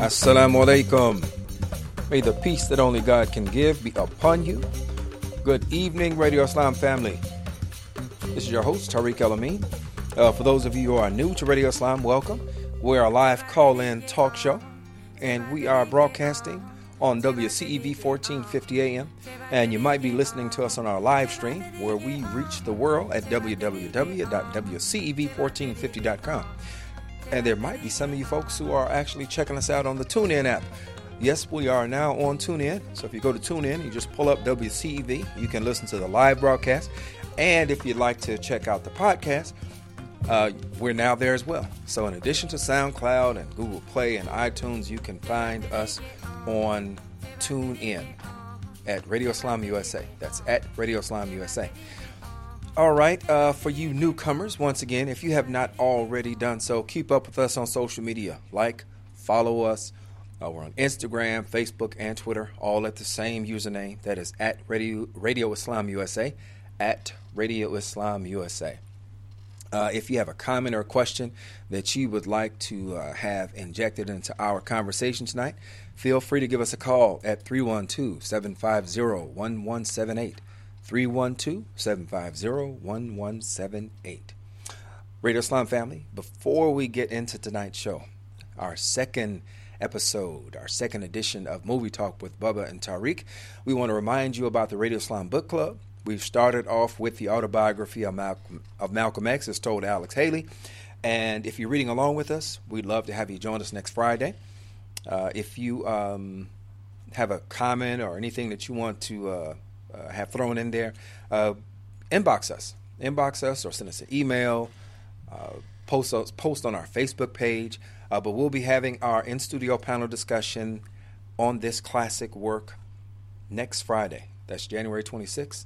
Assalamu alaikum. May the peace that only God can give be upon you. Good evening, Radio Islam family. This is your host, Tariq El Amin. Uh, for those of you who are new to Radio Islam, welcome. We're a live call in talk show, and we are broadcasting on WCEV 1450 AM. And you might be listening to us on our live stream where we reach the world at www.wcev1450.com. And there might be some of you folks who are actually checking us out on the TuneIn app. Yes, we are now on TuneIn. So if you go to TuneIn, you just pull up WCEV. You can listen to the live broadcast. And if you'd like to check out the podcast, uh, we're now there as well. So in addition to SoundCloud and Google Play and iTunes, you can find us on TuneIn at Radio Islam USA. That's at Radio Islam USA. All right, uh, for you newcomers, once again, if you have not already done so, keep up with us on social media. Like, follow us. Uh, we're on Instagram, Facebook, and Twitter, all at the same username. That is at Radio, Radio Islam USA. At Radio Islam USA. Uh, if you have a comment or a question that you would like to uh, have injected into our conversation tonight, feel free to give us a call at 312 750 1178. 312 750 1178. Radio Islam family, before we get into tonight's show, our second episode, our second edition of Movie Talk with Bubba and Tariq, we want to remind you about the Radio Islam Book Club. We've started off with the autobiography of Malcolm, of Malcolm X, as told Alex Haley. And if you're reading along with us, we'd love to have you join us next Friday. Uh, if you um, have a comment or anything that you want to uh, have thrown in there, uh, inbox us. Inbox us or send us an email. Uh, post, post on our Facebook page. Uh, but we'll be having our in studio panel discussion on this classic work next Friday. That's January 26th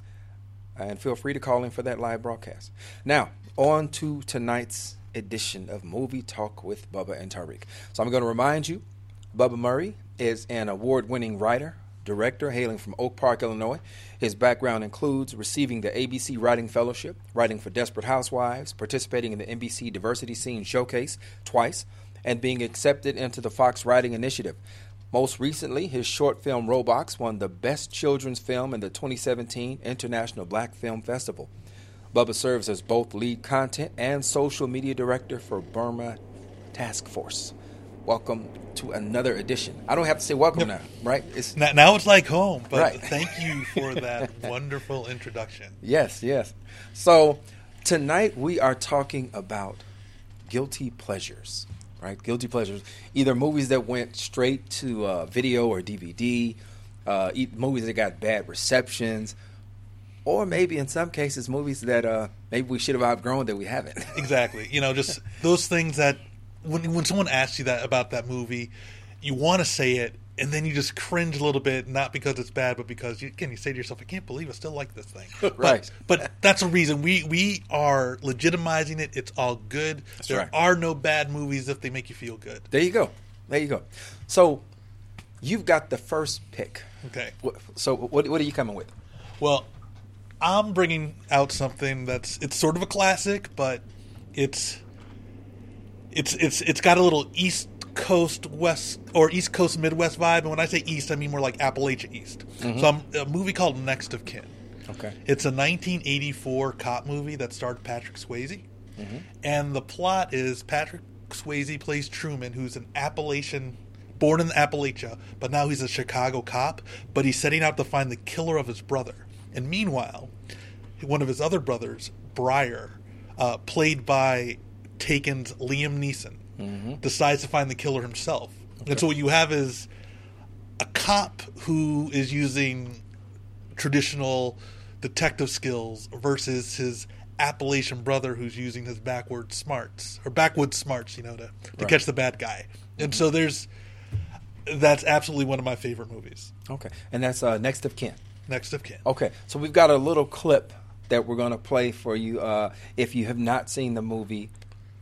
and feel free to call in for that live broadcast. Now, on to tonight's edition of Movie Talk with Bubba and Tariq. So I'm going to remind you, Bubba Murray is an award-winning writer, director hailing from Oak Park, Illinois. His background includes receiving the ABC Writing Fellowship, writing for Desperate Housewives, participating in the NBC Diversity Scene Showcase twice, and being accepted into the Fox Writing Initiative. Most recently, his short film Robots won the Best Children's Film in the 2017 International Black Film Festival. Bubba serves as both lead content and social media director for Burma Task Force. Welcome to another edition. I don't have to say welcome now, right? It's now, now it's like home. But right. thank you for that wonderful introduction. Yes, yes. So tonight we are talking about guilty pleasures right? Guilty pleasures, either movies that went straight to uh, video or DVD, uh, movies that got bad receptions, or maybe in some cases movies that uh, maybe we should have outgrown that we haven't. exactly. You know, just those things that when when someone asks you that about that movie, you want to say it and then you just cringe a little bit, not because it's bad, but because you, again you say to yourself, "I can't believe I still like this thing." right. But, but that's a reason we we are legitimizing it. It's all good. That's there right. are no bad movies if they make you feel good. There you go. There you go. So you've got the first pick. Okay. So what what are you coming with? Well, I'm bringing out something that's it's sort of a classic, but it's it's it's it's got a little East Coast West or East Coast Midwest vibe, and when I say East, I mean more like Appalachia East. Mm-hmm. So I'm a movie called Next of Kin. Okay. It's a 1984 cop movie that starred Patrick Swayze, Mm-hmm. and the plot is Patrick Swayze plays Truman, who's an Appalachian. Born in Appalachia, but now he's a Chicago cop. But he's setting out to find the killer of his brother. And meanwhile, one of his other brothers, Briar, uh, played by Taken's Liam Neeson, Mm-hmm. decides to find the killer himself. And so what you have is a cop who is using traditional detective skills versus his Appalachian brother who's using his backward smarts or backwoods smarts, you know, to, to Right. catch the bad guy. And so there's that's absolutely one of my favorite movies. Okay. And that's uh, Next of Kin. Next of kin. Okay. So we've got a little clip that we're going to play for you uh, if you have not seen the movie.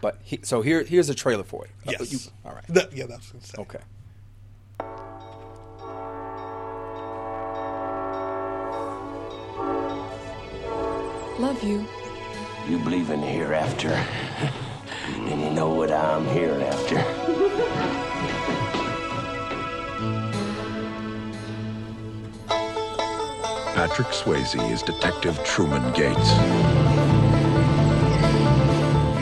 But he, so here, here's a trailer for it. Yes. Uh, you, all right. That, yeah, that's what I'm Okay. Love you. You believe in hereafter, and you know what I'm here after. Patrick Swayze is Detective Truman Gates.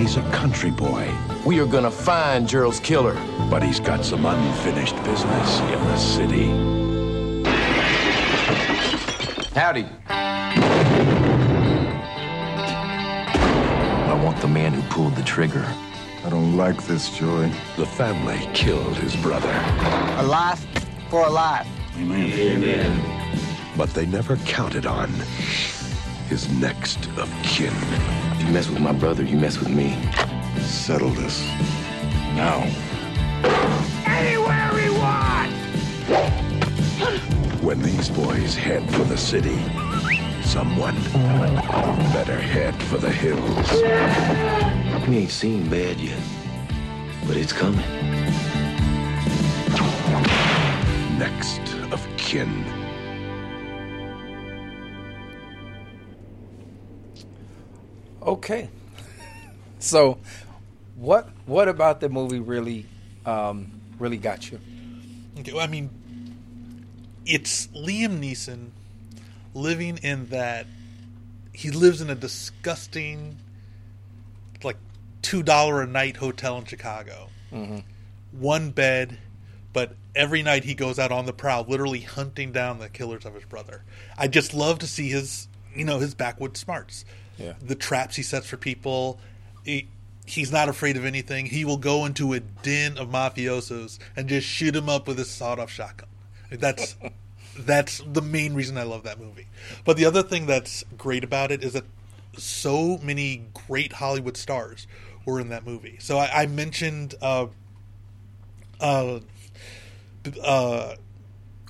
He's a country boy, We are gonna find Gerald's killer. but he's got some unfinished business in the city. Howdy. I want the man who pulled the trigger. I don't like this, Joey. The family killed his brother, A life for a life. Amen. Amen. But they never counted on his next of kin. If you mess with my brother, you mess with me. Settle this. Now. Anywhere we want! When these boys head for the city, someone better head for the hills. We ain't seen bad yet, but it's coming. Next of kin. Okay. So, what what about the movie really um, really got you? Okay, well, I mean, it's Liam Neeson living in that he lives in a disgusting, like two dollar a night hotel in Chicago. One bed, but every night he goes out on the prowl, literally hunting down the killers of his brother. I just love to see his, you know, his backwoods smarts. Yeah. The traps he sets for people. He, he's not afraid of anything. He will go into a den of mafiosos and just shoot him up with his sawed-off shotgun. That's that's the main reason I love that movie. But the other thing that's great about it is that so many great Hollywood stars were in that movie. So I, I mentioned uh, uh, uh,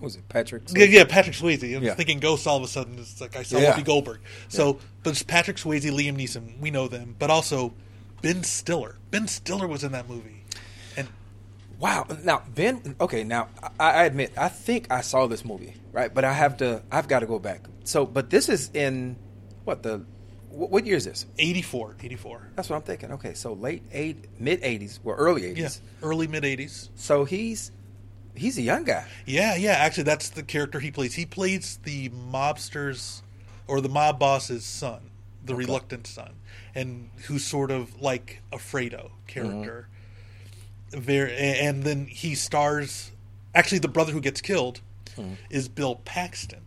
What was it Patrick? yeah, yeah, Patrick Swayze. I'm Yeah. thinking Ghost all of a sudden. It's like I saw Yeah. Whoopi Goldberg. So, but it's Patrick Swayze, Liam Neeson. We know them, but also Ben Stiller. Ben Stiller was in that movie, and Wow. Now, Ben. Okay. Now, I, I admit, I think I saw this movie, right? But I have to. I've got to go back. So, but this is in what the what, what year is this? 84, 84. That's what I'm thinking. Okay, so late eight, mid '80s, well, early '80s. Yeah, early mid 80s. So he's he's a young guy. Yeah, yeah. Actually, that's the character he plays. He plays the mobster's or the mob boss's son, the reluctant son, and who's sort of like a Fredo character. Mm-hmm. Very, and then he stars. Actually, the brother who gets killed mm-hmm. is Bill Paxton.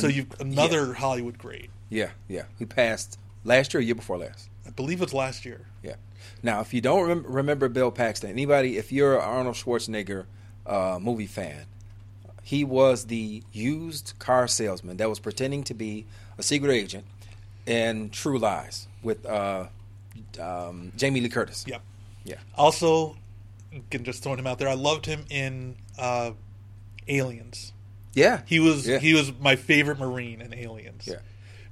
So you've another Hollywood great. Yeah, yeah. He passed last year, or year before last. I believe it was last year. Now, if you don't rem- remember Bill Paxton, anybody, if you're an Arnold Schwarzenegger uh, movie fan, he was the used car salesman that was pretending to be a secret agent in True Lies with uh, um, Jamie Lee Curtis. Yep. Yeah. Also, can just throwing him out there. I loved him in uh, Aliens. Yeah. He was Yeah. he was my favorite Marine in Aliens. Yeah.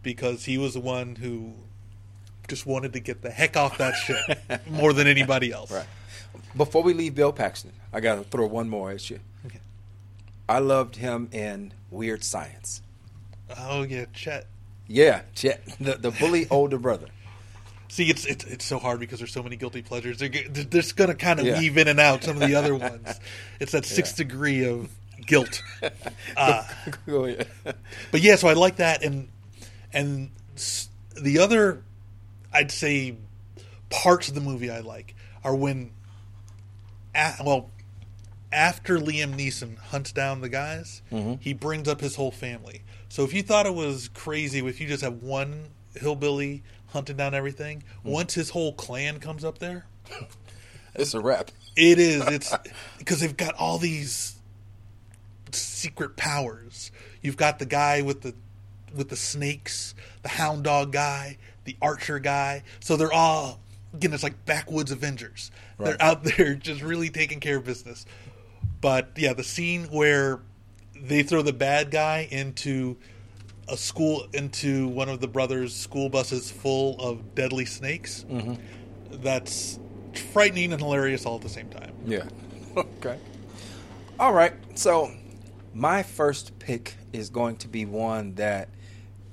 Because he was the one who just wanted to get the heck off that shit more than anybody else. Right. Before we leave Bill Paxton, I got to throw one more at you. Okay. I loved him in Weird Science. Oh yeah, Chet. Yeah, Chet, the, the bully older brother. See, it's, it's it's so hard because there's so many guilty pleasures. They're, they're just going to kind of Yeah. weave in and out some of the other ones. It's that sixth degree of guilt. Uh, Go ahead. but yeah, so I like that, and and the other, I'd say, parts of the movie I like are when, a, well, after Liam Neeson hunts down the guys, mm-hmm. he brings up his whole family. So if you thought it was crazy if you just have one hillbilly hunting down everything, mm. once his whole clan comes up there, It's a wrap. it is. It's because they've got all these secret powers. You've got the guy with the with the snakes, the hound dog guy, the archer guy. So they're all again. It's like backwoods Avengers. Right. They're out there just really taking care of business. But yeah, the scene where they throw the bad guy into a school into one of the brothers' school buses full of deadly snakes. Mm-hmm. That's frightening and hilarious all at the same time. Yeah. Okay. All right. So, my first pick is going to be one that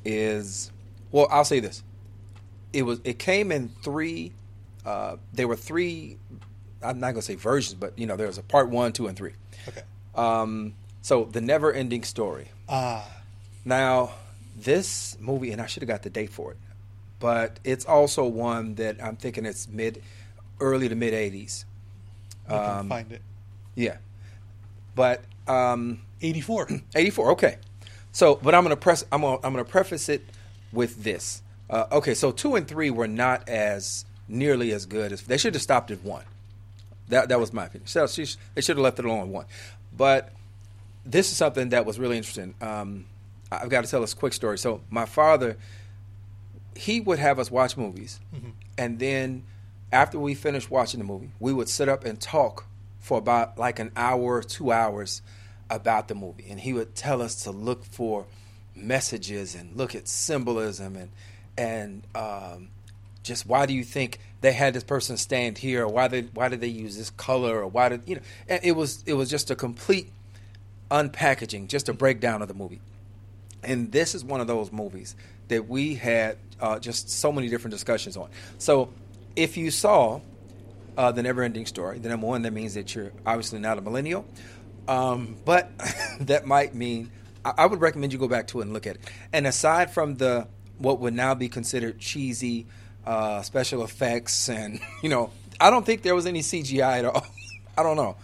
is well, I'll say this. It was it came in three uh there were three I'm not going to say versions, but you know, there was a part 1, 2 and 3. Okay. Um so the never ending story. Ah, Now, this movie, and I should have got the date for it, but it's also one that I'm thinking it's mid, early to mid '80s. I can Um, find it. Yeah, but um, 84. 84. Okay. So, but I'm gonna press. I'm gonna I'm gonna preface it with this. Uh, okay, so two and three were not as nearly as good as they should have stopped at one. That that was my opinion. So she, they should have left it alone at one. But this is something that was really interesting. Um, I've got to tell this quick story. So my father, he would have us watch movies, and then after we finished watching the movie, we would sit up and talk for about like an hour, two hours about the movie, and he would tell us to look for messages and look at symbolism and and um, just why do you think they had this person stand here, or why did why did they use this color, or why did you know? And it was it was just a complete unpackaging, just a breakdown of the movie. And this is one of those movies that we had uh, just so many different discussions on. So if you saw uh, the never ending story, then number one, that means that you're obviously not a millennial. Um, but that might mean I, I would recommend you go back to it and look at it. And aside from the what would now be considered cheesy uh, special effects, and you know, I don't think there was any CGI at all. I don't know.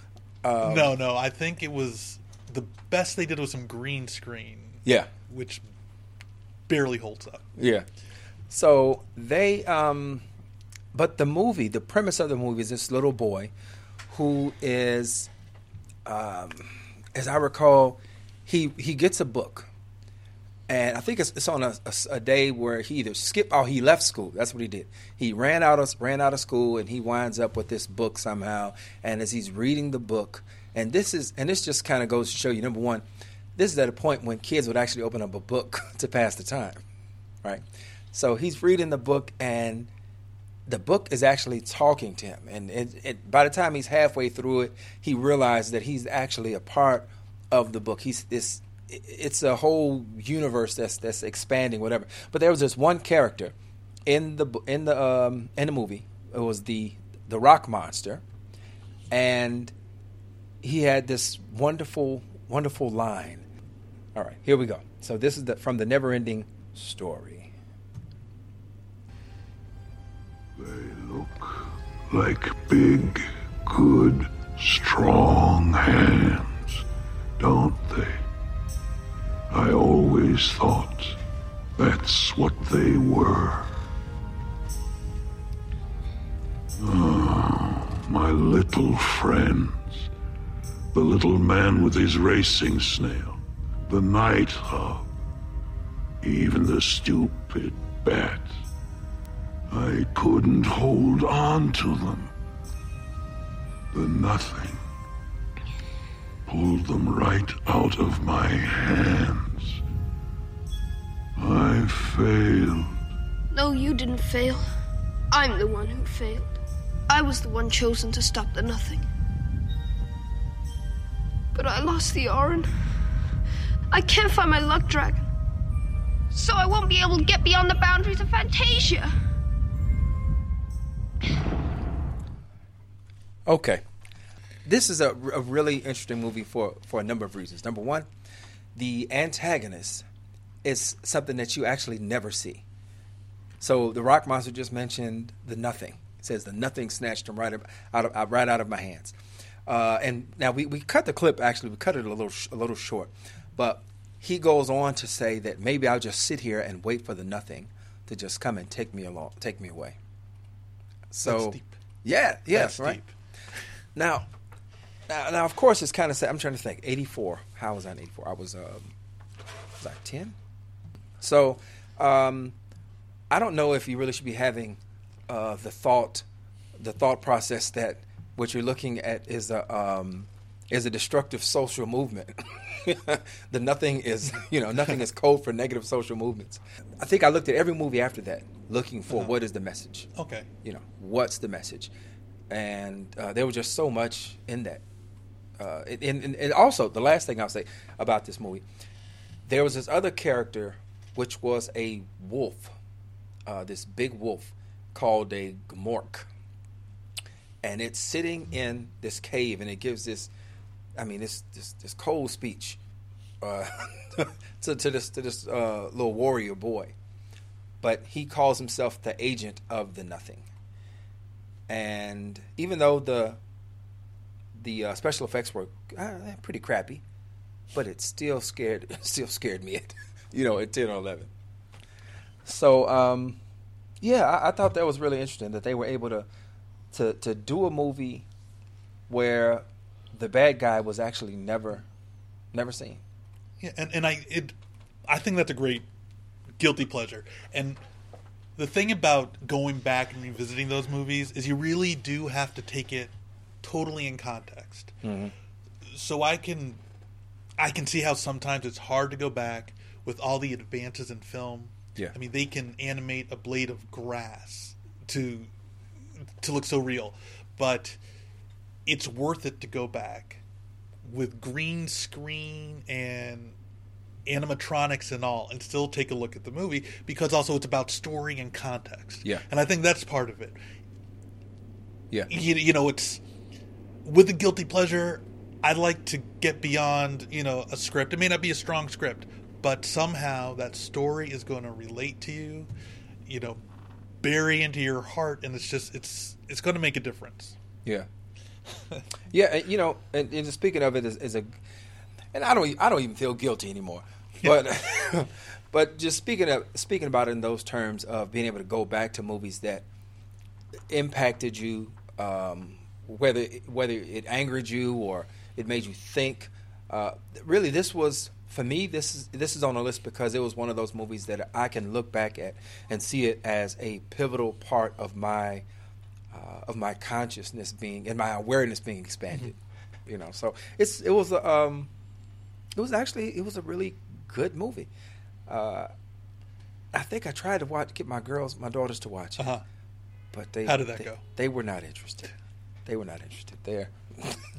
Um, no, no. I think it was the best they did was some green screen, Yeah, which barely holds up. Yeah. So they, um, but the movie, the premise of the movie is this little boy who is, um, as I recall, he he gets a book, and I think it's, it's on a, a, a day where he either skipped or he left school. That's what he did. He ran out of ran out of school, and he winds up with this book somehow. And as he's reading the book, and this is and this just kind of goes to show you number one, this is at a point when kids would actually open up a book to pass the time, right? So he's reading the book, and the book is actually talking to him. And it, it, by the time he's halfway through it, he realizes that he's actually a part of the book. He's this. It's a whole universe that's that's expanding, whatever. But there was this one character in the in the um, in the movie. It was the the rock monster, and he had this wonderful wonderful line. All right, here we go. So this is the, from the Never Ending Story. They look like big, good, strong hands, don't they? I always thought that's what they were. Oh, my little friends. The little man with his racing snail, the nighthawk, even the stupid bat. I couldn't hold on to them. The nothing pulled them right out of my hands. I failed. No, you didn't fail. I'm the one who failed. I was the one chosen to stop the nothing. But I lost the Auryn. I can't find my luck dragon. So I won't be able to get beyond the boundaries of Fantasia. Okay. This is a, a really interesting movie for, for a number of reasons. Number one, the antagonist is something that you actually never see. So the rock monster just mentioned the nothing. It says the nothing snatched him right out of right out of my hands. Uh, and now we, we cut the clip. Actually, we cut it a little a little short, but he goes on to say that maybe I'll just sit here and wait for the nothing to just come and take me along, take me away. So That's deep. yeah, yeah, That's right. deep. Now, now, now, of course, it's kind of sad. I'm trying to think. 84. How was I in 84? I was, um, was I 10? So, um, I don't know if you really should be having uh, the thought, the thought process that what you're looking at is a um, is a destructive social movement. the nothing is, you know, nothing is code for negative social movements. I think I looked at every movie after that, looking for what is the message Okay. you know what's the message and uh, there was just so much in that uh, and, and, and also the last thing i'll say about this movie there was this other character which was a wolf uh, this big wolf called a gmork. And it's sitting in this cave and it gives this i mean this this, this cold speech uh, to, to this to this uh, little warrior boy, but he calls himself the agent of the nothing. And even though the the uh, special effects were uh, pretty crappy, but it still scared still scared me you know at ten or eleven. So um, yeah, I, I thought that was really interesting that they were able to to to do a movie where the bad guy was actually never never seen. Yeah, and, and I it I think that's a great guilty pleasure. And the thing about going back and revisiting those movies is you really do have to take it totally in context. So I can I can see how sometimes it's hard to go back with all the advances in film. Yeah. I mean, they can animate a blade of grass to to look so real, but it's worth it to go back with green screen and animatronics and all and still take a look at the movie because also it's about story and context. Yeah. And I think that's part of it. Yeah, You, you know, it's with the guilty pleasure, I'd like to get beyond, you know, a script. It may not be a strong script, but somehow that story is going to relate to you, you know, bury into your heart and it's just it's it's going to make a difference. yeah, yeah. and, You know, and, and speaking of it is, is a, and I don't I don't even feel guilty anymore, but but just speaking of speaking about it in those terms of being able to go back to movies that impacted you, um, whether whether it angered you or it made you think. Uh, really, this was for me. This is this is on the list because it was one of those movies that I can look back at and see it as a pivotal part of my uh, of my consciousness being and my awareness being expanded. You know, so it's it was a, um, it was actually it was a really good movie. Uh, I think I tried to watch get my girls my daughters to watch it Uh-huh. but they How did that they, go? They were not interested. They were not interested. There,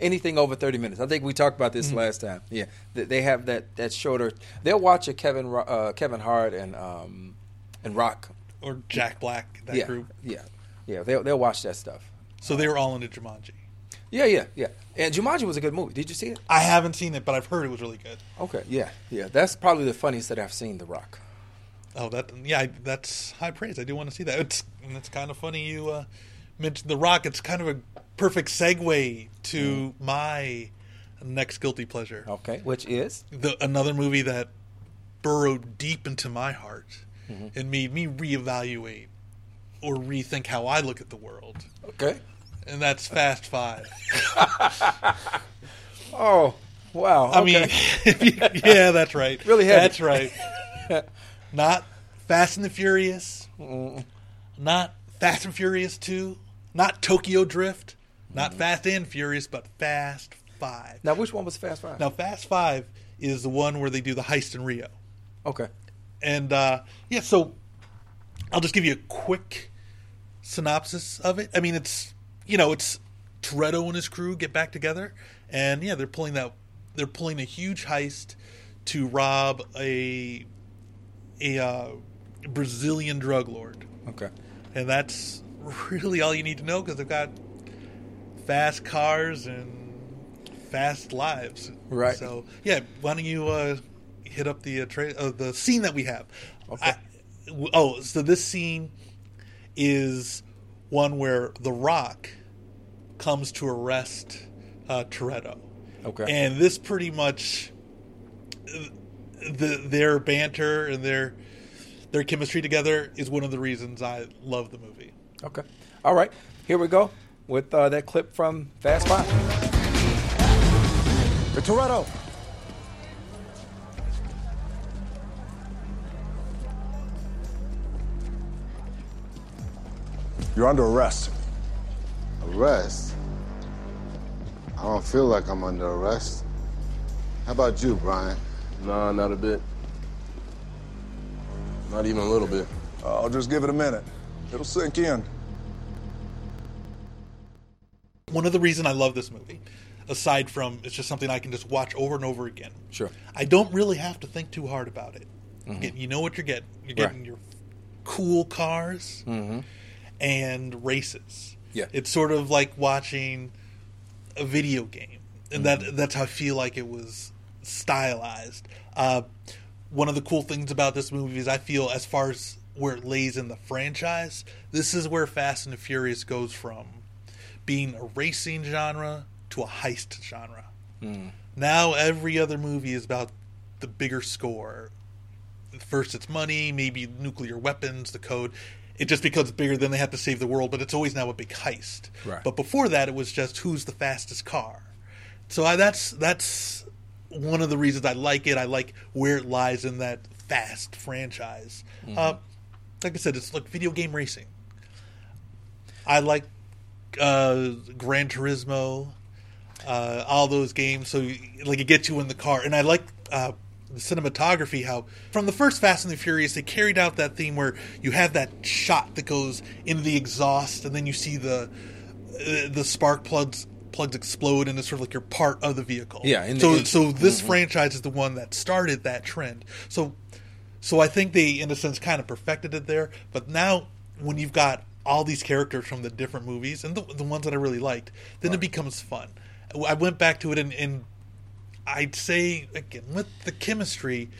anything over thirty minutes. I think we talked about Mm-hmm. this last time. Yeah, they, have that that shorter. They'll watch a Kevin uh, Kevin Hart and um and Rock. Or Jack Black, that yeah, group. yeah, yeah. They'll they'll watch that stuff. So they were all into Jumanji. Yeah, yeah, yeah. And Jumanji was a good movie. Did you see it? I haven't seen it, but I've heard it was really good. Okay, yeah, yeah. That's probably the funniest that I've seen. The Rock. Oh, that yeah, that's high praise. I do want to see that. It's and it's kind of funny you uh, mentioned The Rock. It's kind of a perfect segue to mm. my next guilty pleasure. Okay, which is The another movie that burrowed deep into my heart mm-hmm. and made me reevaluate or rethink how I look at the world, okay. and that's Fast Five. Oh, wow. I okay. mean, yeah, that's right. Really heavy. That's right. Not Fast and the Furious. Not Fast and Furious 2. Not Tokyo Drift. Not Fast and Furious, but Fast 5. now, which one was Fast Five? Now, Fast 5 is the one where they do the heist in Rio. Okay. And, uh, yeah, so I'll just give you a quick synopsis of it. I mean, it's, you know, it's Toretto and his crew get back together, and, yeah, they're pulling that, they're pulling a huge heist to rob a, a, uh, Brazilian drug lord. Okay. And that's really all you need to know because they've got fast cars and fast lives. Right. So yeah, why don't you uh, hit up the uh, tra- uh, the scene that we have? Okay. I- oh, so this scene is one where The Rock comes to arrest uh, Toretto. Okay. And this pretty much the their banter and their their chemistry together is one of the reasons I love the movie. Okay. All right. Here we go with uh, that clip from Fast Five. The Toretto! You're under arrest. Arrest? I don't feel like I'm under arrest. How about you, Brian? Nah, not a bit. Not even a little bit. I'll just give it a minute. It'll sink in. One of the reasons I love this movie, aside from it's just something I can just watch over and over again. Sure. I don't really have to think too hard about it. Mm-hmm. Get- you know what you're getting. You're getting Right. your cool cars mm-hmm. and races. Yeah. It's sort of like watching a video game. And that mm-hmm. that's how I feel like it was stylized. Uh, one of the cool things about this movie is I feel, as far as where it lays in the franchise, this is where Fast and the Furious goes from being a racing genre to a heist genre. Now every other movie is about the bigger score. First, it's money, maybe nuclear weapons, the code. It just becomes bigger, then they have to save the world, but it's always now a big heist. Right. But before that, it was just who's the fastest car. So I, that's that's one of the reasons I like it. I like where it lies in that fast franchise. Uh, like I said, it's like video game racing. I like uh, Gran Turismo, uh, all those games. So like it gets you in the car, and I like uh, the cinematography. How from the first Fast and the Furious, they carried out that theme where you have that shot that goes into the exhaust, and then you see the uh, the spark plugs plugs explode, and it's sort of like you're part of the vehicle. Yeah, in the- so so this franchise is the one that started that trend. So so I think they, in a sense, kind of perfected it there. But now, when you've got all these characters from the different movies and the, the ones that I really liked, then it becomes fun. I went back to it, and, and I'd say again with the chemistry.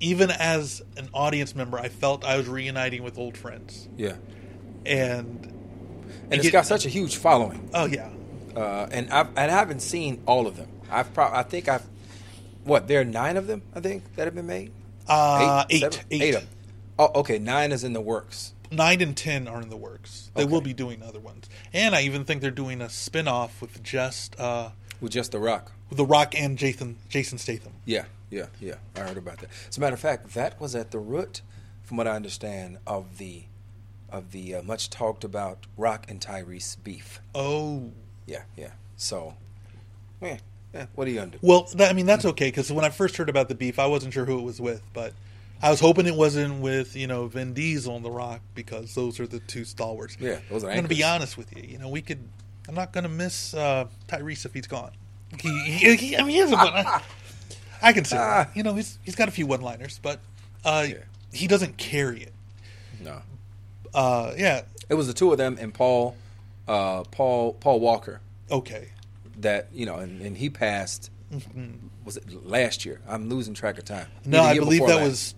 Even as an audience member, I felt I was reuniting with old friends, Yeah. and And it's get- got such a huge following. oh yeah, Uh, and I've and I haven't seen all of them. I've pro- I think I've what there are nine of them I think that have been made. uh, eight, eight. eight of them. Oh, okay. Nine is in the works. Nine and ten are in the works. They Okay. will be doing other ones, and I even think they're doing a spin off with just uh, with just the Rock. With The Rock and Jason Jason Statham. Yeah, yeah, yeah. I heard about that. As a matter of fact, that was at the root, from what I understand, of the of the uh, much talked about Rock and Tyrese beef. Oh, Yeah, yeah. So, yeah, yeah. What are you gonna do? well, that, I mean that's okay because when I first heard about the beef, I wasn't sure who it was with, but I was hoping it wasn't with you know Vin Diesel and The Rock because those are the two stalwarts. Yeah, those are I'm going to be honest with you. You know, we could. I'm not going to miss uh, Tyrese if he's gone. He, he, he- I mean, he has a one. I can say, that. you know, he's he's got a few one-liners, but uh, Yeah. he doesn't carry it. No, Uh, yeah, it was the two of them and Paul, uh, Paul, Paul Walker. okay. That you know, and, and he passed. Was it last year? I'm losing track of time. No, I believe that last. was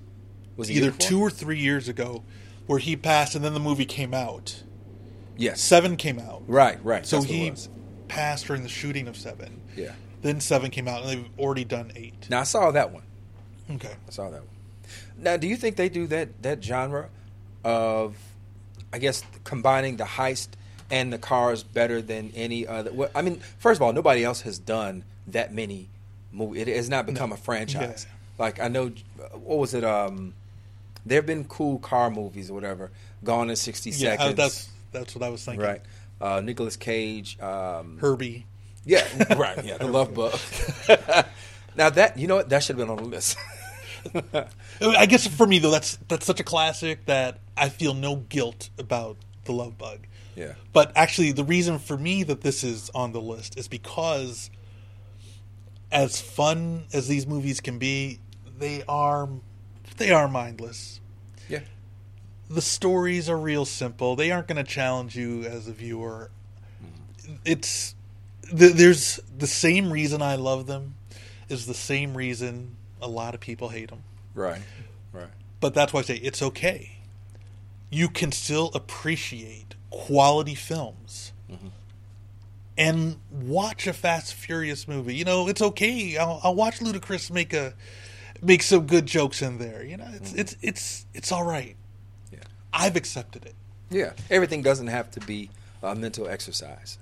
was either two or three years ago, where he passed, and then the movie came out. Yes, Seven came out, Right, right. so That's what it he was. passed during the shooting of Seven. Yeah. Then Seven came out, and they've already done eight. Now I saw that one. Okay. I saw that one. Now, do you think they do that that genre of, I guess, combining the heist and the cars better than any other? Well, I mean, first of all, nobody else has done that many movies. It has not become a franchise. Like I know, what was it? Um, there have been cool car movies or whatever. Gone in sixty Yeah, seconds. that's that's what I was thinking. right. Uh, Nicolas Cage. Um, Herbie. yeah, right. Yeah, the Love Bug. now that you know what that should have been on the list. I guess for me though, that's that's such a classic that I feel no guilt about the Love Bug. Yeah. But actually, the reason for me that this is on the list is because, as fun as these movies can be, they are they are mindless. yeah. The stories are real simple. They aren't going to challenge you as a viewer. It's th- there's the same reason I love them is the same reason a lot of people hate them. Right. Right. But that's why I say it's okay. You can still appreciate quality films mm-hmm. and watch a Fast Furious movie. You know, it's okay. I'll, I'll watch Ludacris make a make some good jokes in there. You know, it's it's it's it's all right. Yeah. I've accepted it. Yeah. Everything doesn't have to be a mental exercise.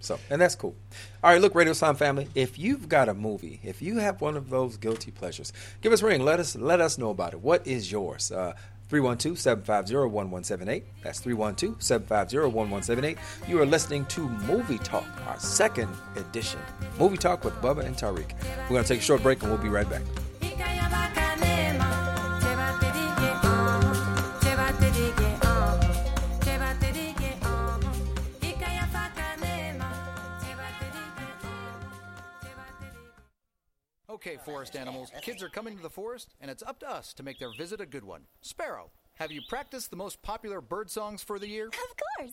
So, and that's cool. All right, look, Radio Sound family, if you've got a movie, if you have one of those guilty pleasures, give us a ring. Let us let us know about it. What is yours? Uh 312-750-1178. That's 312-750-1178. You are listening to Movie Talk, our second edition. Movie Talk with Bubba and Tariq. We're going to take a short break and we'll be right back. Okay, forest animals, kids are coming to the forest, and it's up to us to make their visit a good one. Sparrow, have you practiced the most popular bird songs for the year? Of course.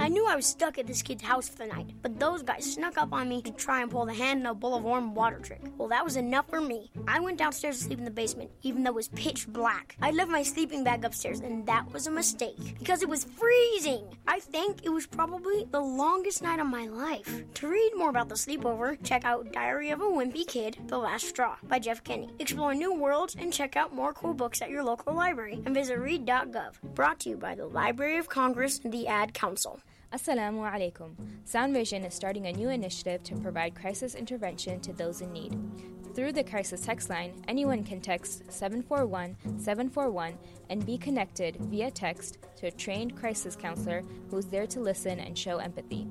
I knew I was stuck at this kid's house for the night, but those guys snuck up on me to try and pull the hand in a bowl of warm water trick. Well, that was enough for me. I went downstairs to sleep in the basement, even though it was pitch black. I left my sleeping bag upstairs, and that was a mistake because it was freezing. I think it was probably the longest night of my life. To read more about the sleepover, check out Diary of a Wimpy Kid: The Last Straw by Jeff Kinney. Explore new worlds and check out more cool books at your local library and visit read.gov. Brought to you by the Library of Congress and the Ad Council. Assalamu alaikum. Sound Vision is starting a new initiative to provide crisis intervention to those in need. Through the crisis text line, anyone can text 741 741 and be connected via text to a trained crisis counselor who's there to listen and show empathy.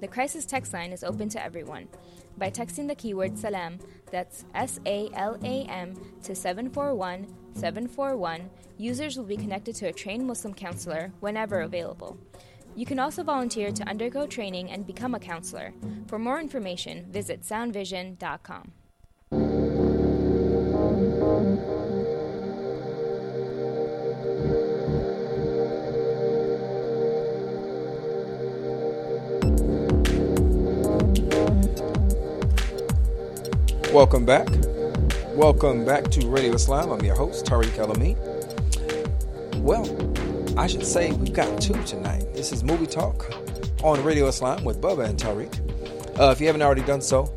The crisis text line is open to everyone. By texting the keyword SALAM, that's S A L A M, to 741 741, users will be connected to a trained Muslim counselor whenever available. You can also volunteer to undergo training and become a counselor. For more information, visit soundvision.com. Welcome back. Welcome back to Radio Islam. I'm your host, Tariq Alameen. Well, I should say we've got two tonight. This is Movie Talk on Radio Islam with Bubba and Tariq. Uh, if you haven't already done so,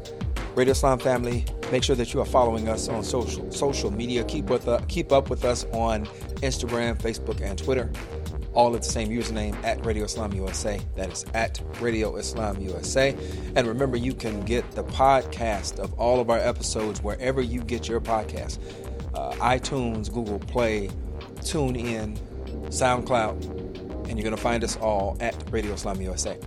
Radio Islam family, make sure that you are following us on social social media. Keep with uh, keep up with us on Instagram, Facebook, and Twitter. All at the same username at Radio Islam USA. That is at Radio Islam USA. And remember, you can get the podcast of all of our episodes wherever you get your podcast. Uh, iTunes, Google Play, TuneIn, SoundCloud, and you're going to find us all at Radio Islam USA.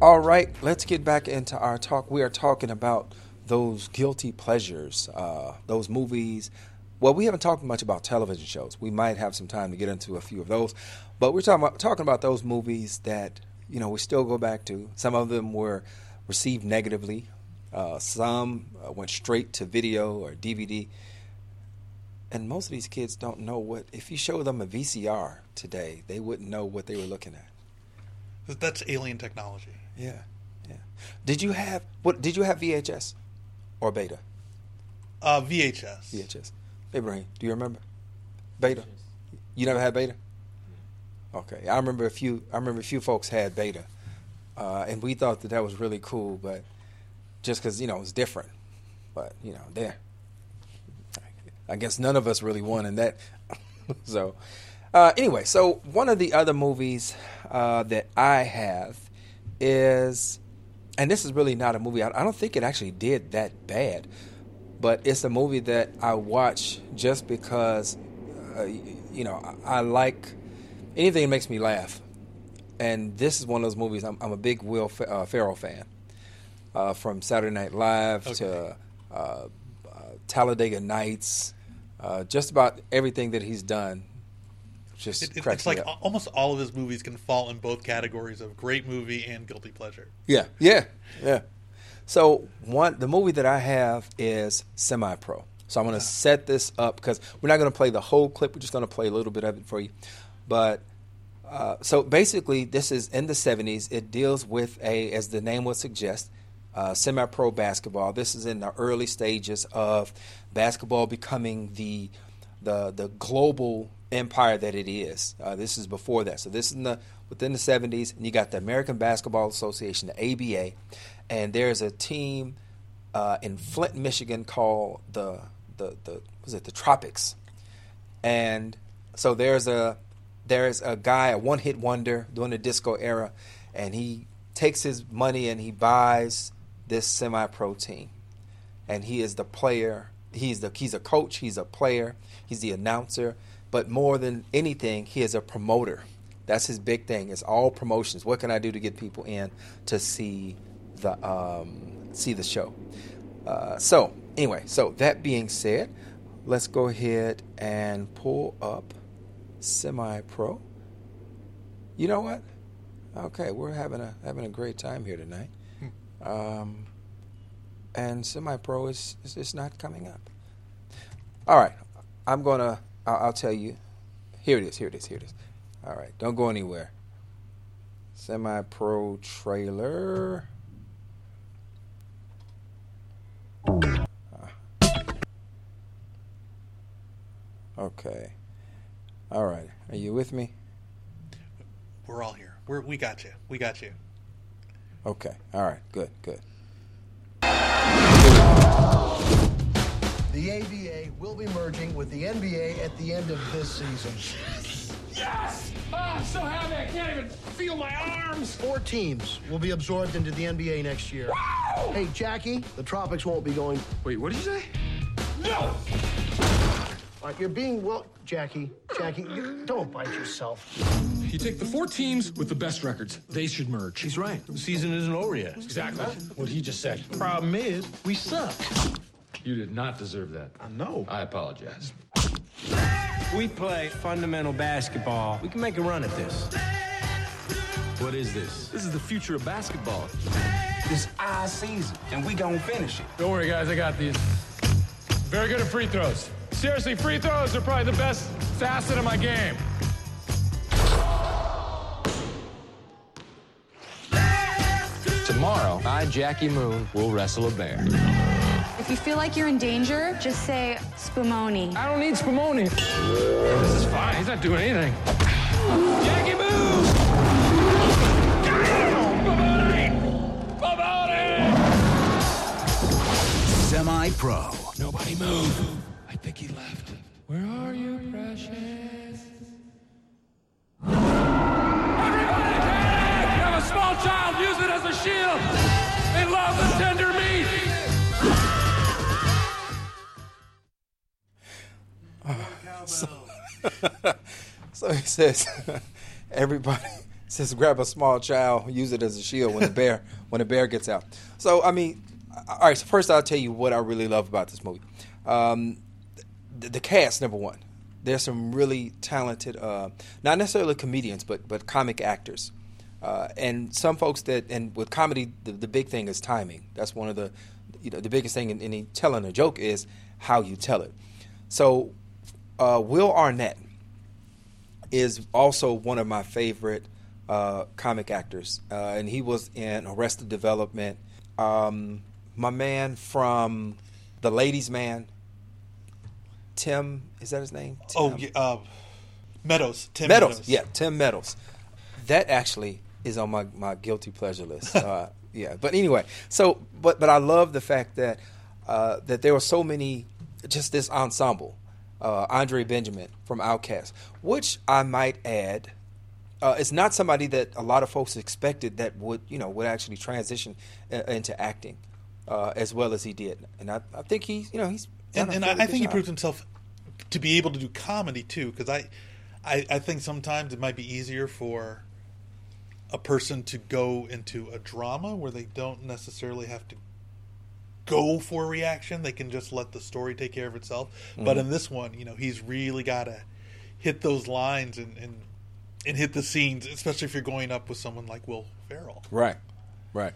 All right, let's get back into our talk. We are talking about those guilty pleasures, uh, those movies. Well, we haven't talked much about television shows. We might have some time to get into a few of those, but we're talking about talking about those movies that you know we still go back to. Some of them were received negatively. Uh, some uh, went straight to video or DVD and most of these kids don't know what if you show them a VCR today, they wouldn't know what they were looking at. That's alien technology. Yeah, yeah. Did you have what? Did you have VHS or Beta? Uh, VHS. VHS. Ibrahim, do you remember Beta? You never had Beta? Okay, I remember a few. I remember a few folks had Beta, uh, and we thought that that was really cool, but just because you know it was different. But you know, there. I guess none of us really won in that. so, uh, anyway, so one of the other movies uh, that I have is, and this is really not a movie. I, I don't think it actually did that bad, but it's a movie that I watch just because, uh, you know, I, I, like anything that makes me laugh. And this is one of those movies. I'm, I'm a big Will uh, Ferrell fan, uh, from Saturday Night Live okay. to uh, Talladega Nights, uh, just about everything that he's done. Just it, it, it's like up. almost all of his movies can fall in both categories of great movie and guilty pleasure. Yeah, yeah, yeah. So one, the movie that I have is Semi Pro. So I'm going to yeah. set this up because we're not going to play the whole clip. We're just going to play a little bit of it for you. But uh, so basically, this is in the 70s. It deals with a, as the name would suggest, uh, semi pro basketball. This is in the early stages of basketball becoming the, the, the global empire that it is. Uh, this is before that. So this is in the, within the 70s, and you got the American Basketball Association, the ABA, and there's a team uh, in Flint, Michigan called the, the, the, was it the Tropics? And so there's a, there's a guy, a one hit wonder during the disco era, and he takes his money and he buys this semi-pro team, and he is the player. He's the he's a coach. He's a player. He's the announcer. But more than anything, he is a promoter. That's his big thing. It's all promotions. What can I do to get people in to see the um, see the show? Uh, so anyway, so that being said, let's go ahead and pull up Semi Pro. You know what? Okay, we're having a having a great time here tonight. Um, and Semi Pro is, is is not coming up. All right, I'm gonna. I'll, I'll tell you. Here it is. Here it is. Here it is. All right, don't go anywhere. Semi Pro trailer. Okay. All right. Are you with me? We're all here. We're, we got you. We got you. Okay. All right. Good. Good. The ABA will be merging with the NBA at the end of this season. Yes! Oh, I'm so happy I can't even feel my arms. Four teams will be absorbed into the NBA next year. Wow! Hey, Jackie, the Tropics won't be going. Wait, what did you say? No! All right, you're being well, Jackie. Jackie, you, don't bite yourself. You take the four teams with the best records. They should merge. He's right. The season isn't over yet. Exactly what he just said. Problem is, we suck. You did not deserve that. I know. I apologize. We play fundamental basketball. We can make a run at this. What is this? This is the future of basketball. This is our season, and we gonna finish it. Don't worry, guys. I got these. Very good at free throws. Seriously, free throws are probably the best facet of my game. Tomorrow, I, Jackie Moon, will wrestle a bear. If you feel like you're in danger, just say Spumoni. I don't need Spumoni. This is fine. He's not doing anything. Jackie Moon! Semi Pro. Nobody move. I think he left. Where are you, precious? A small child, use it as a shield. They love the tender meat. So, so he says, everybody says grab a small child, use it as a shield when the bear when the bear gets out. So I mean, all right. So first, I'll tell you what I really love about this movie. Um, the, the cast, number one. There's some really talented, uh, not necessarily comedians, but but comic actors. Uh, and some folks that, and with comedy, the, the big thing is timing. That's one of the, you know, the biggest thing in, in telling a joke is how you tell it. So uh, Will Arnett is also one of my favorite uh, comic actors, uh, and he was in Arrested Development. Um, my man from The Ladies' Man, Tim, is that his name? Tim? Oh, yeah, uh, Meadows. Tim Meadows. Meadows. Yeah, Tim Meadows. That actually is on my, my guilty pleasure list. Uh, yeah, but anyway, so but but I love the fact that uh, that there were so many, just this ensemble. Uh, Andre Benjamin from Outkast, which I might add, uh, is not somebody that a lot of folks expected that would you know would actually transition uh, into acting uh, as well as he did, and I, I think he's you know he's and, and I, I think he proved himself to be able to do comedy too. Because I, I, I think sometimes it might be easier for a person to go into a drama where they don't necessarily have to go for a reaction. They can just let the story take care of itself. But Mhm. in this one, you know, he's really got to hit those lines and, and and hit the scenes, especially if you're going up with someone like Will Ferrell. Right, right,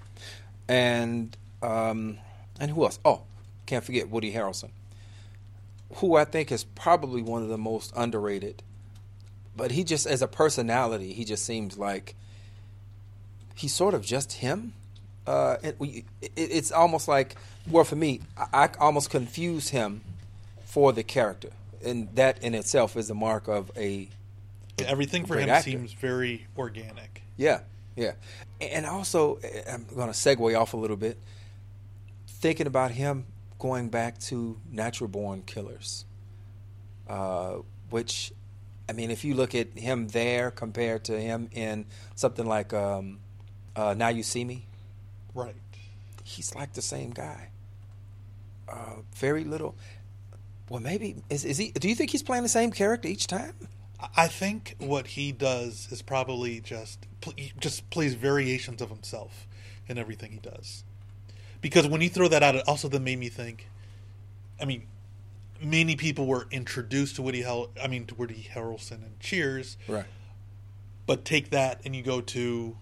and um, and who else? Oh, can't forget Woody Harrelson, who I think is probably one of the most underrated. But he just, as a personality, he just seems like he's sort of just him. Uh, it, we- it, it's almost like, well, for me, I, I almost confuse him for the character, and that in itself is the mark of a Everything for him actor. seems very organic. Yeah, yeah. And also, I'm going to segue off a little bit. Thinking about him going back to natural born killers, uh, which, I mean, if you look at him there compared to him in something like um, uh, Now You See Me, Right. he's like the same guy. Uh, very little. Well, maybe is is he? Do you think he's playing the same character each time? I think what he does is probably just just plays variations of himself in everything he does. Because when you throw that out, it also then made me think. I mean, many people were introduced to Woody Hel- I mean to Woody Harrelson and Cheers. Right. But take that and you go to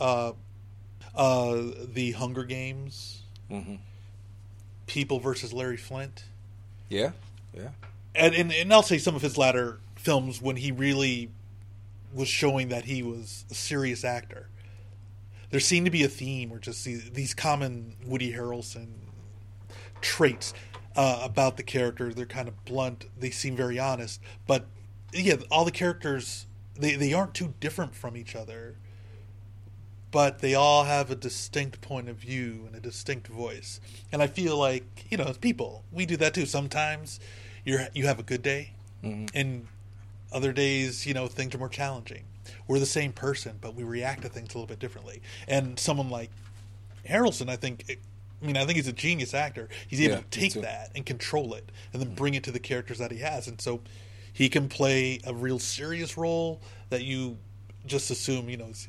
uh, uh, the Hunger Games, Mm-hmm. People versus Larry Flynt. Yeah, yeah. and, and and I'll say some of his latter films when he really was showing that he was a serious actor. There seemed to be a theme, or just these, these common Woody Harrelson traits uh, about the character. They're kind of blunt. They seem very honest, but yeah, all the characters they they aren't too different from each other. But they all have a distinct point of view and a distinct voice, and I feel like you know, as people, we do that too. Sometimes you're you have a good day, Mhm. and other days, you know, things are more challenging. We're the same person, but we react to things a little bit differently. And someone like Harrelson, I think, I mean, I think he's a genius actor. He's able Yeah, to take that and control it, and then bring it to the characters that he has. And so, he can play a real serious role that you just assume, you know, is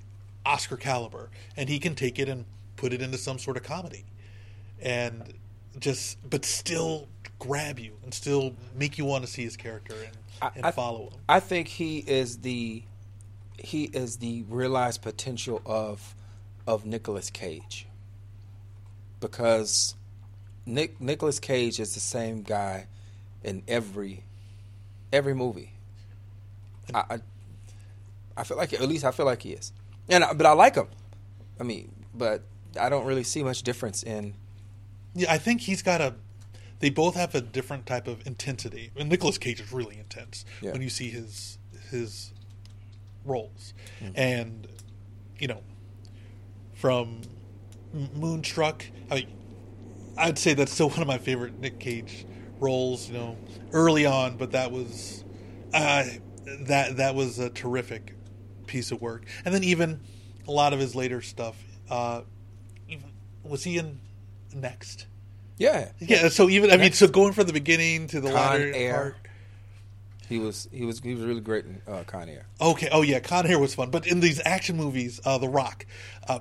Oscar caliber, and he can take it and put it into some sort of comedy, and just, but still grab you and still make you want to see his character and, and I- follow him. I think he is the he is the realized potential of of Nicolas Cage. Because Nick Nicolas Cage is the same guy in every every movie. I, I I feel like at least I feel like he is, and I, but I like him. I mean, but I don't really see much difference in. Yeah, I think he's got a. They both have a different type of intensity. And Nicolas Cage is really intense Yeah. when you see his his roles, Mhm. and you know, from Moonstruck. I mean, I'd say that's still one of my favorite Nick Cage roles. You know, early on, but that was uh, that that was a terrific piece of work. And then even a lot of his later stuff. Uh, even was he in Next? Yeah, Yeah, so even I mean, so going from the beginning to the Con latter Air. part. He was he was he was really great in uh, Con Air. Okay. Oh yeah, Con Air was fun, but in these action movies, uh, The Rock, uh,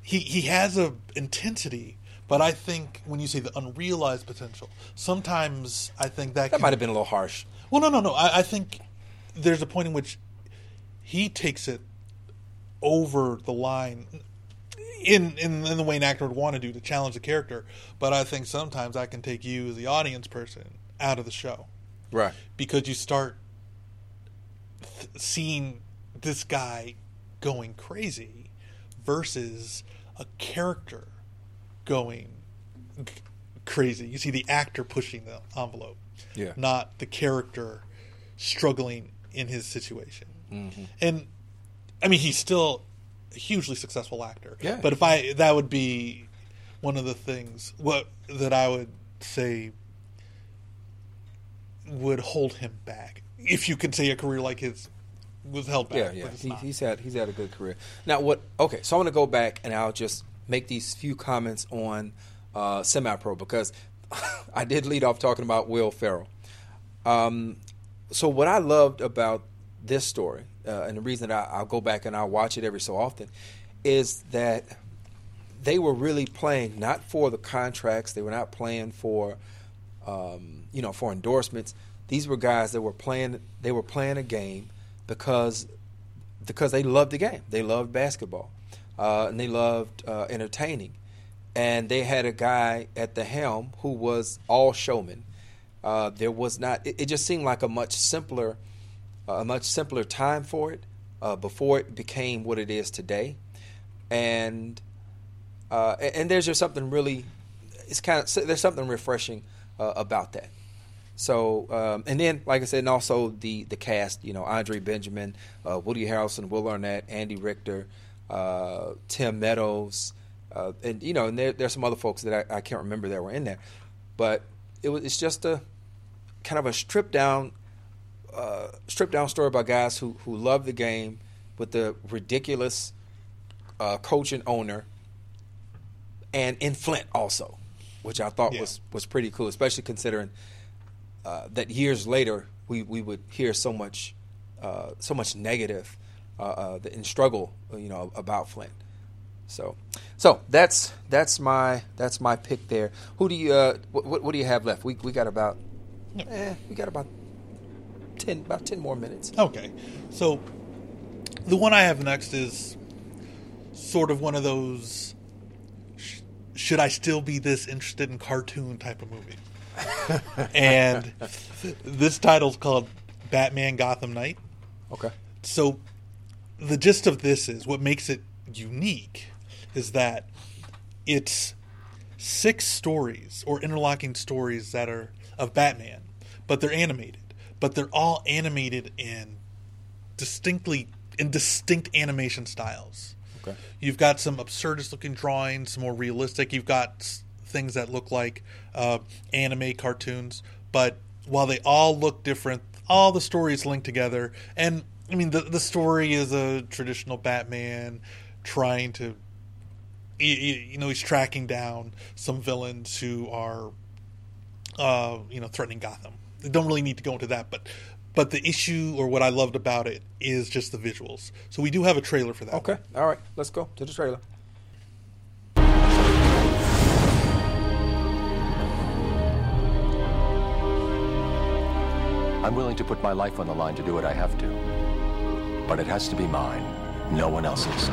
he he has a intensity. But I think when you say the unrealized potential, sometimes I think that That can- might have been a little harsh. Well, no, no, no. I, I think there's a point in which he takes it over the line in, in in the way an actor would want to do to challenge the character. But I think sometimes I can take you as the audience person out of the show, Right. Because you start th- seeing this guy going crazy versus a character going c- crazy. You see the actor pushing the envelope, Yeah. not the character struggling in his situation. Mhm. And I mean, he's still a hugely successful actor. Yeah. But if I that would be one of the things what that I would say would hold him back. If you could say a career like his was held back. Yeah, yeah. He, he's had he's had a good career. Now, what? Okay, so I'm going to go back and I'll just make these few comments on uh, semi-pro because I did lead off talking about Will Ferrell. Um, so what I loved about this story, uh, and the reason I, I'll go back and I'll watch it every so often, is that they were really playing not for the contracts. They were not playing for, um, you know, for endorsements. These were guys that were playing. They were playing a game because because they loved the game. They loved basketball, uh, and they loved uh, entertaining. And they had a guy at the helm who was all showman. Uh, there was not. It, it just seemed like a much simpler, a much simpler time for it uh, before it became what it is today. And uh, and, there's just something really. It's kind of there's something refreshing uh, about that. So um, and then, like I said, and also the the cast. You know, Andre Benjamin, uh, Woody Harrelson, Will Arnett, Andy Richter, uh, Tim Meadows, uh, and you know, and there, there's some other folks that I, I can't remember that were in there, but it was it's just a kind of a stripped down, uh, stripped down story about guys who who love the game with the ridiculous uh, coach and owner, and in Flint also, which I thought Yeah. was was pretty cool, especially considering uh, that years later we, we would hear so much uh, so much negative uh, uh, and struggle you know about Flint. So so that's that's my that's my pick there. Who do you uh, what, what what do you have left? We we got about Eh, we got about ten, about ten more minutes. Okay, so the one I have next is sort of one of those. sh- Should I still be this interested in cartoon type of movie? and this title's called Batman Gotham Knight. Okay. So the gist of this is what makes it unique is that it's six stories or interlocking stories that are of Batman, but they're animated. But they're all animated in distinctly in distinct animation styles. Okay. You've got some absurdist looking drawings, some more realistic. You've got things that look like uh, anime cartoons, but while they all look different, all the stories link together. And I mean, the the story is a traditional Batman trying to, y- y- you know, he's tracking down some villains who are, uh, you know, threatening Gotham. They don't really need to go into that, but. But the issue, or what I loved about it, is just the visuals. So we do have a trailer for that. Okay. All right. Let's go to the trailer. I'm willing to put my life on the line to do what I have to. But it has to be mine, no one else's.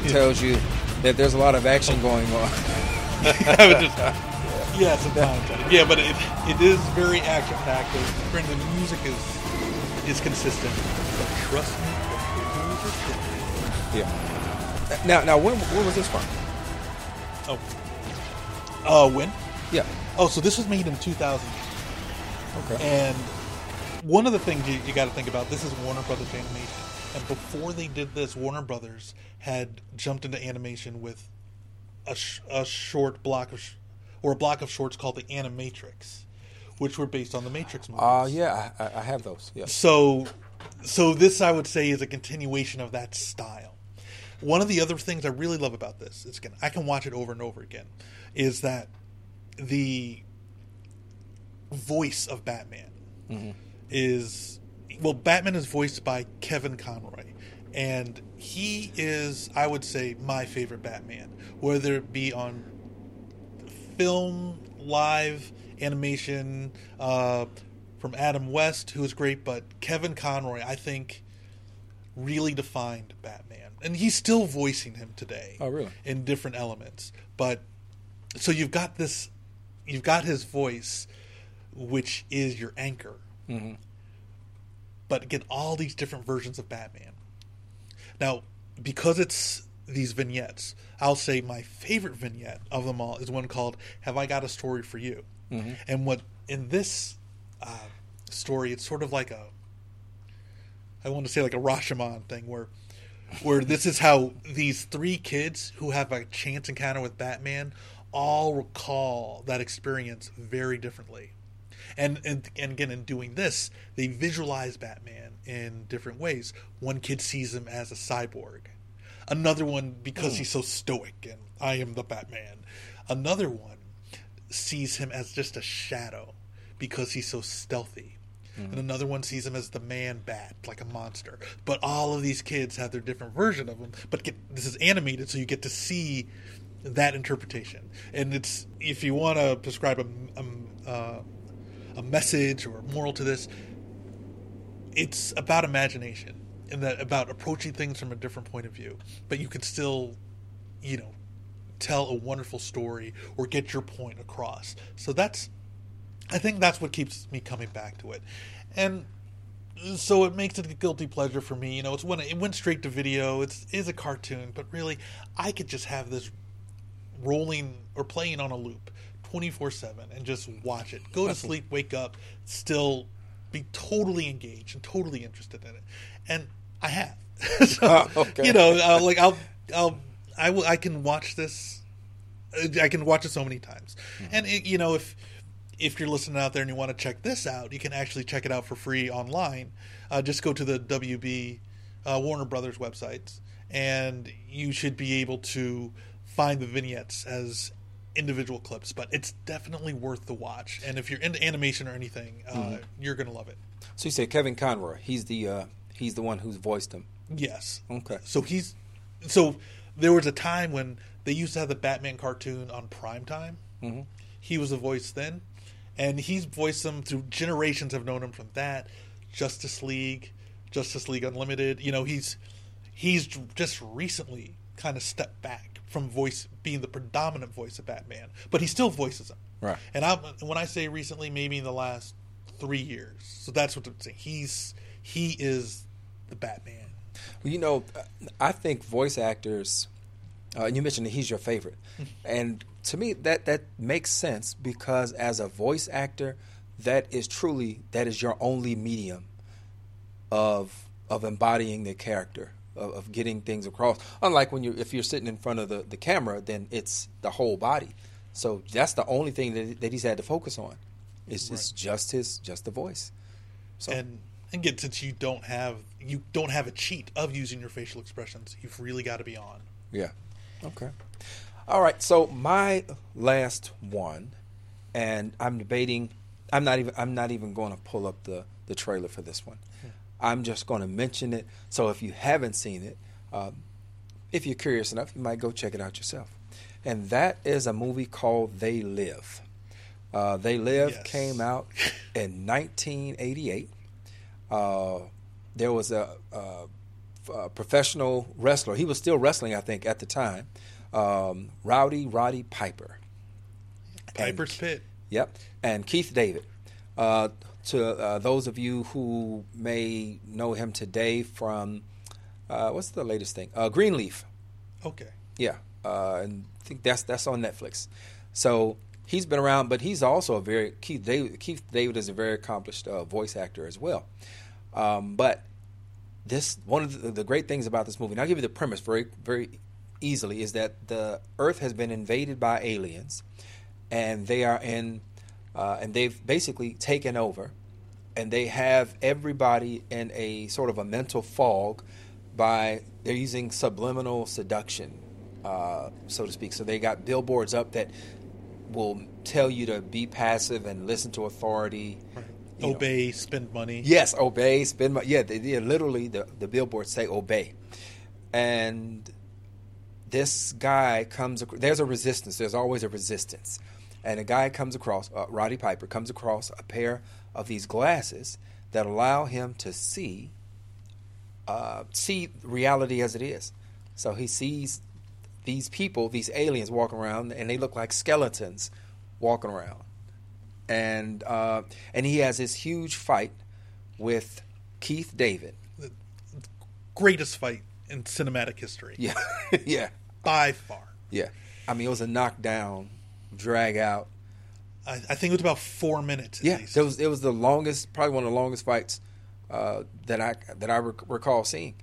Music, tells you that there's a lot of action going on. I would just, yeah, sometimes. Yeah, but it, it is very action packed. Brendan, the music is is consistent. But trust me, the visuals are different. Yeah. Now, now, when when was this from? Oh. Uh, when? Yeah. Oh, so this was made in 2000. Okay. And one of the things you, you got to think about this is Warner Brothers Animation, and before they did this, Warner Brothers had jumped into animation with a, sh- a short block of sh- or a block of shorts called the Animatrix, which were based on the Matrix movies. Uh yeah, I, I- have those. Yes. So, so this I would say is a continuation of that style. One of the other things I really love about this is again I can watch it over and over again, is that the voice of Batman Mhm. is well Batman is voiced by Kevin Conroy and he is I would say my favorite Batman whether it be on film live animation uh, from Adam West who is great but Kevin Conroy I think really defined Batman and he's still voicing him today Oh, really? in different elements but so you've got this you've got his voice which is your anchor Mhm. But again, all these different versions of Batman. Now, because it's these vignettes, I'll say my favorite vignette of them all is one called "Have I Got a Story for You?" Mhm. And what in this uh, story, it's sort of like a I want to say like a Rashomon thing where where this is how these three kids who have a chance encounter with Batman all recall that experience very differently. And, and and again in doing this, they visualize Batman in different ways. One kid sees him as a cyborg. Another one because Hmm. he's so stoic and I am the Batman. Another one sees him as just a shadow because he's so stealthy. And another one sees him as the man bat, like a monster. But all of these kids have their different version of him. But get, this is animated, so you get to see that interpretation. And it's if you want to prescribe a, a, uh, a message or moral to this, it's about imagination and that about approaching things from a different point of view. But you can still, you know, tell a wonderful story or get your point across. So that's I think that's what keeps me coming back to it. And so it makes it a guilty pleasure for me. You know, it's when it went straight to video. It's is a cartoon, but really, I could just have this rolling or playing on a loop, twenty four seven, and just watch it. Go to sleep, wake up, still be totally engaged and totally interested in it. And I have. so, Oh, okay. You know, uh, like I'll I'll I will. I can watch this. uh, I can watch it so many times, and it, you know if if you're listening out there and you want to check this out, you can actually check it out for free online. Uh, just go to the WB uh, Warner Brothers websites, and you should be able to find the vignettes as individual clips. But it's definitely worth the watch. And if you're into animation or anything, uh, Mhm. you're gonna love it. So you say Kevin Conroy? He's the uh, he's the one who's voiced him. Yes. Okay. So he's so there was a time when they used to have the Batman cartoon on prime time. Mhm. He was the voice then, and he's voiced them through generations. Have known him from that, Justice League, Justice League Unlimited. You know, he's he's just recently kind of stepped back from voice being the predominant voice of Batman, but he still voices him. Right. And I, when I say recently, maybe in the last three years. So that's what I'm saying. He's he is the Batman. Well, you know, I think voice actors. Uh, and you mentioned that he's your favorite, and to me that that makes sense because as a voice actor, that is truly that is your only medium of of embodying the character of, of getting things across. Unlike when you if you're sitting in front of the, the camera, then it's the whole body. So that's the only thing that, that he's had to focus on. It's, it's just his just the voice. So and and again, since you don't have you don't have a cheat of using your facial expressions, you've really got to be on. Yeah. Okay. All right. So my last one, and I'm debating. I'm not even. I'm not even going to pull up the the trailer for this one. I'm just going to mention it. So if you haven't seen it, um, if you're curious enough, you might go check it out yourself. And that is a movie called They Live. Uh, they Live came out in 1988. Uh, there was a, a, a professional wrestler. He was still wrestling, I think, at the time. Um, Rowdy Roddy Piper. Piper's Pit. Yep. And Keith David. To uh, those of you who may know him today from uh, what's the latest thing? Uh, Greenleaf. Okay. Yeah, uh, and I think that's that's on Netflix. So he's been around, but he's also a very Keith David. Keith David is a very accomplished uh, voice actor as well. Um, but this one of the, the great things about this movie, and I'll give you the premise very very easily, is that the Earth has been invaded by aliens, and they are in, uh, and they've basically taken over, and they have everybody in a sort of a mental fog by they're using subliminal seduction, uh, so to speak. So they got billboards up that will tell you to be passive and listen to authority. know. Obey, spend money. Yes, obey, spend money. Yeah, they, they literally the the billboards say obey, and this guy comes. There's a resistance. There's always a resistance, and a guy comes across. Uh, Roddy Piper comes across a pair of these glasses that allow him to see uh, see reality as it is. So he sees these people, these aliens walking around, and they look like skeletons walking around. And uh, and he has this huge fight with Keith David. The Greatest fight in cinematic history. Yeah, yeah, By far. yeah. I mean, it was a knockdown, drag out. I, I think it was about four minutes. At Yeah, least. it was it was the longest, probably one of the longest fights uh, that I that I rec- recall seeing,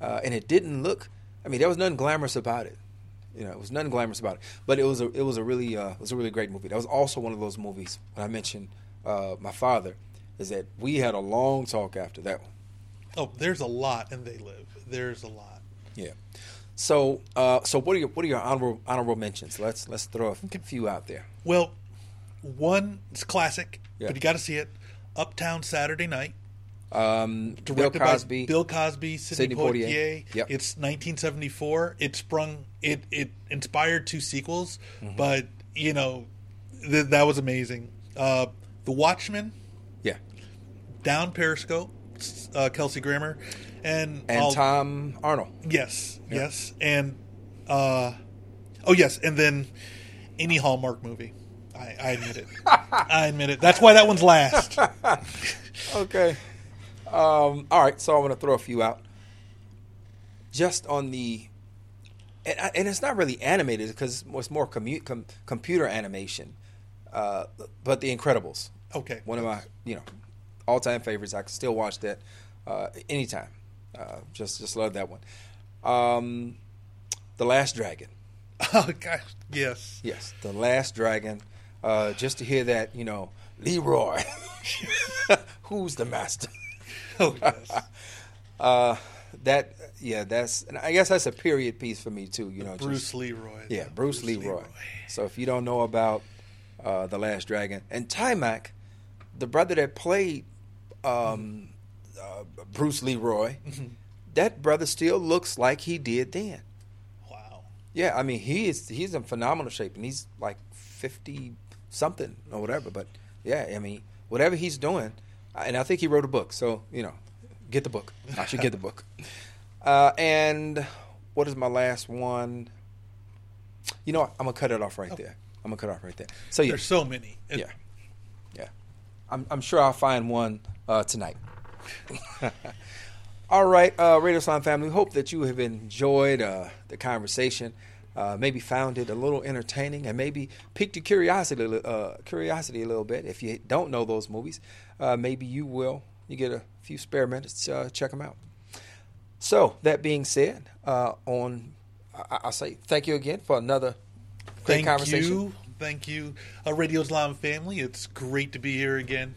uh, and it didn't look. I mean, there was nothing glamorous about it. You know, it was nothing glamorous about it. But it was a it was a really uh, it was a really great movie. That was also one of those movies when I mentioned uh, my father is that we had a long talk after that one. Oh, there's a lot, and they live. There's a lot. Yeah. So uh, so what are your what are your honorable honorable mentions? Let's let's throw a few out there. Well, one it's classic, Yeah. but you got to see it. Uptown Saturday Night. Um, Bill directed Cosby, by Bill Cosby, Sidney, Sidney Poitier. Poitier. Yep. It's 1974. It sprung. It it inspired two sequels, Mhm. but you know th- that was amazing. Uh, the Watchmen. Yeah. Down Periscope. Uh, Kelsey Grammer, and and all- Tom Arnold. Yes, Yeah. yes, and uh, oh yes, and then any Hallmark movie. I, I admit it. I admit it. That's why that one's last. okay. Um, all right, so I'm going to throw a few out. Just on the, and, I- and it's not really animated because it's more commu- com, computer animation. Uh, but The Incredibles. Okay. One of my, you know, all time favorites. I can still watch that uh, anytime. Uh, just just love that one. Um, The Last Dragon. Oh gosh, yes. Yes, The Last Dragon. Uh, just to hear that, you know, Leroy, who's the master? Oh yes. uh, that yeah, that's and I guess that's a period piece for me too. You know, Bruce just- Leroy. Yeah, Bruce, Leroy. So if you don't know about uh, the Last Dragon and Taimak, the brother that played um, uh, Bruce Leroy, that brother still looks like he did then. Wow. Yeah, I mean he is he's in phenomenal shape and he's like fifty something or whatever. But yeah, I mean whatever he's doing, and I think he wrote a book. So you know, get the book. I should get the book. Uh, and what is my last one? You know, what? I'm gonna cut it off right there. I'm gonna cut it off right there. So yeah, There's so many. It- yeah, yeah. I'm, I'm sure I'll find one uh, tonight. All right, uh, Radio Islam family. Hope that you have enjoyed uh, the conversation. Uh, maybe found it a little entertaining, and maybe piqued your curiosity, uh, curiosity a little bit. If you don't know those movies, uh, maybe you will. You get a few spare minutes to uh, check them out. So that being said, uh, on I, I say thank you again for another great Thank conversation. you. Thank you, uh, Radio Islam family. It's great to be here again.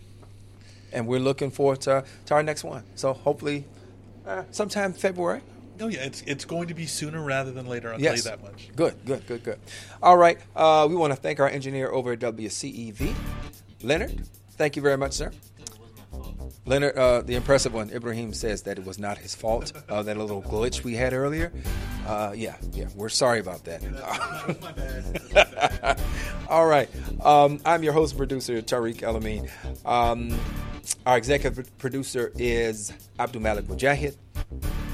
And we're looking forward to, to our next one. So hopefully, uh, sometime February. No, yeah, it's it's going to be sooner rather than later. I'll yes, tell you that much. Good, good, good, good. All right, uh, we want to thank our engineer over at WCEV, Leonard. Thank you very much, sir. Leonard, uh, the impressive one, Ibrahim says that it was not his fault. Uh, that little glitch we had earlier. Uh, yeah, yeah, we're sorry about that. All right. Um, I'm your host and producer, Tariq Elamine. Um, our executive producer is Abdul Malik Mujahid.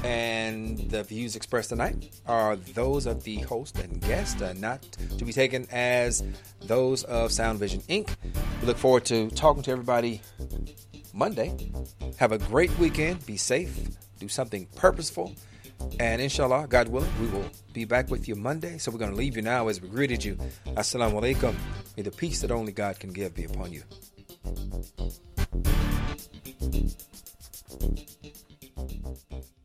And the views expressed tonight are those of the host and guest, uh, not to be taken as those of Sound Vision Inc. We look forward to talking to everybody Monday. Have a great weekend. Be safe. Do something purposeful. And inshallah, God willing, we will be back with you Monday. So we're going to leave you now as we greeted you. Assalamu alaikum. May the peace that only God can give be upon you thank you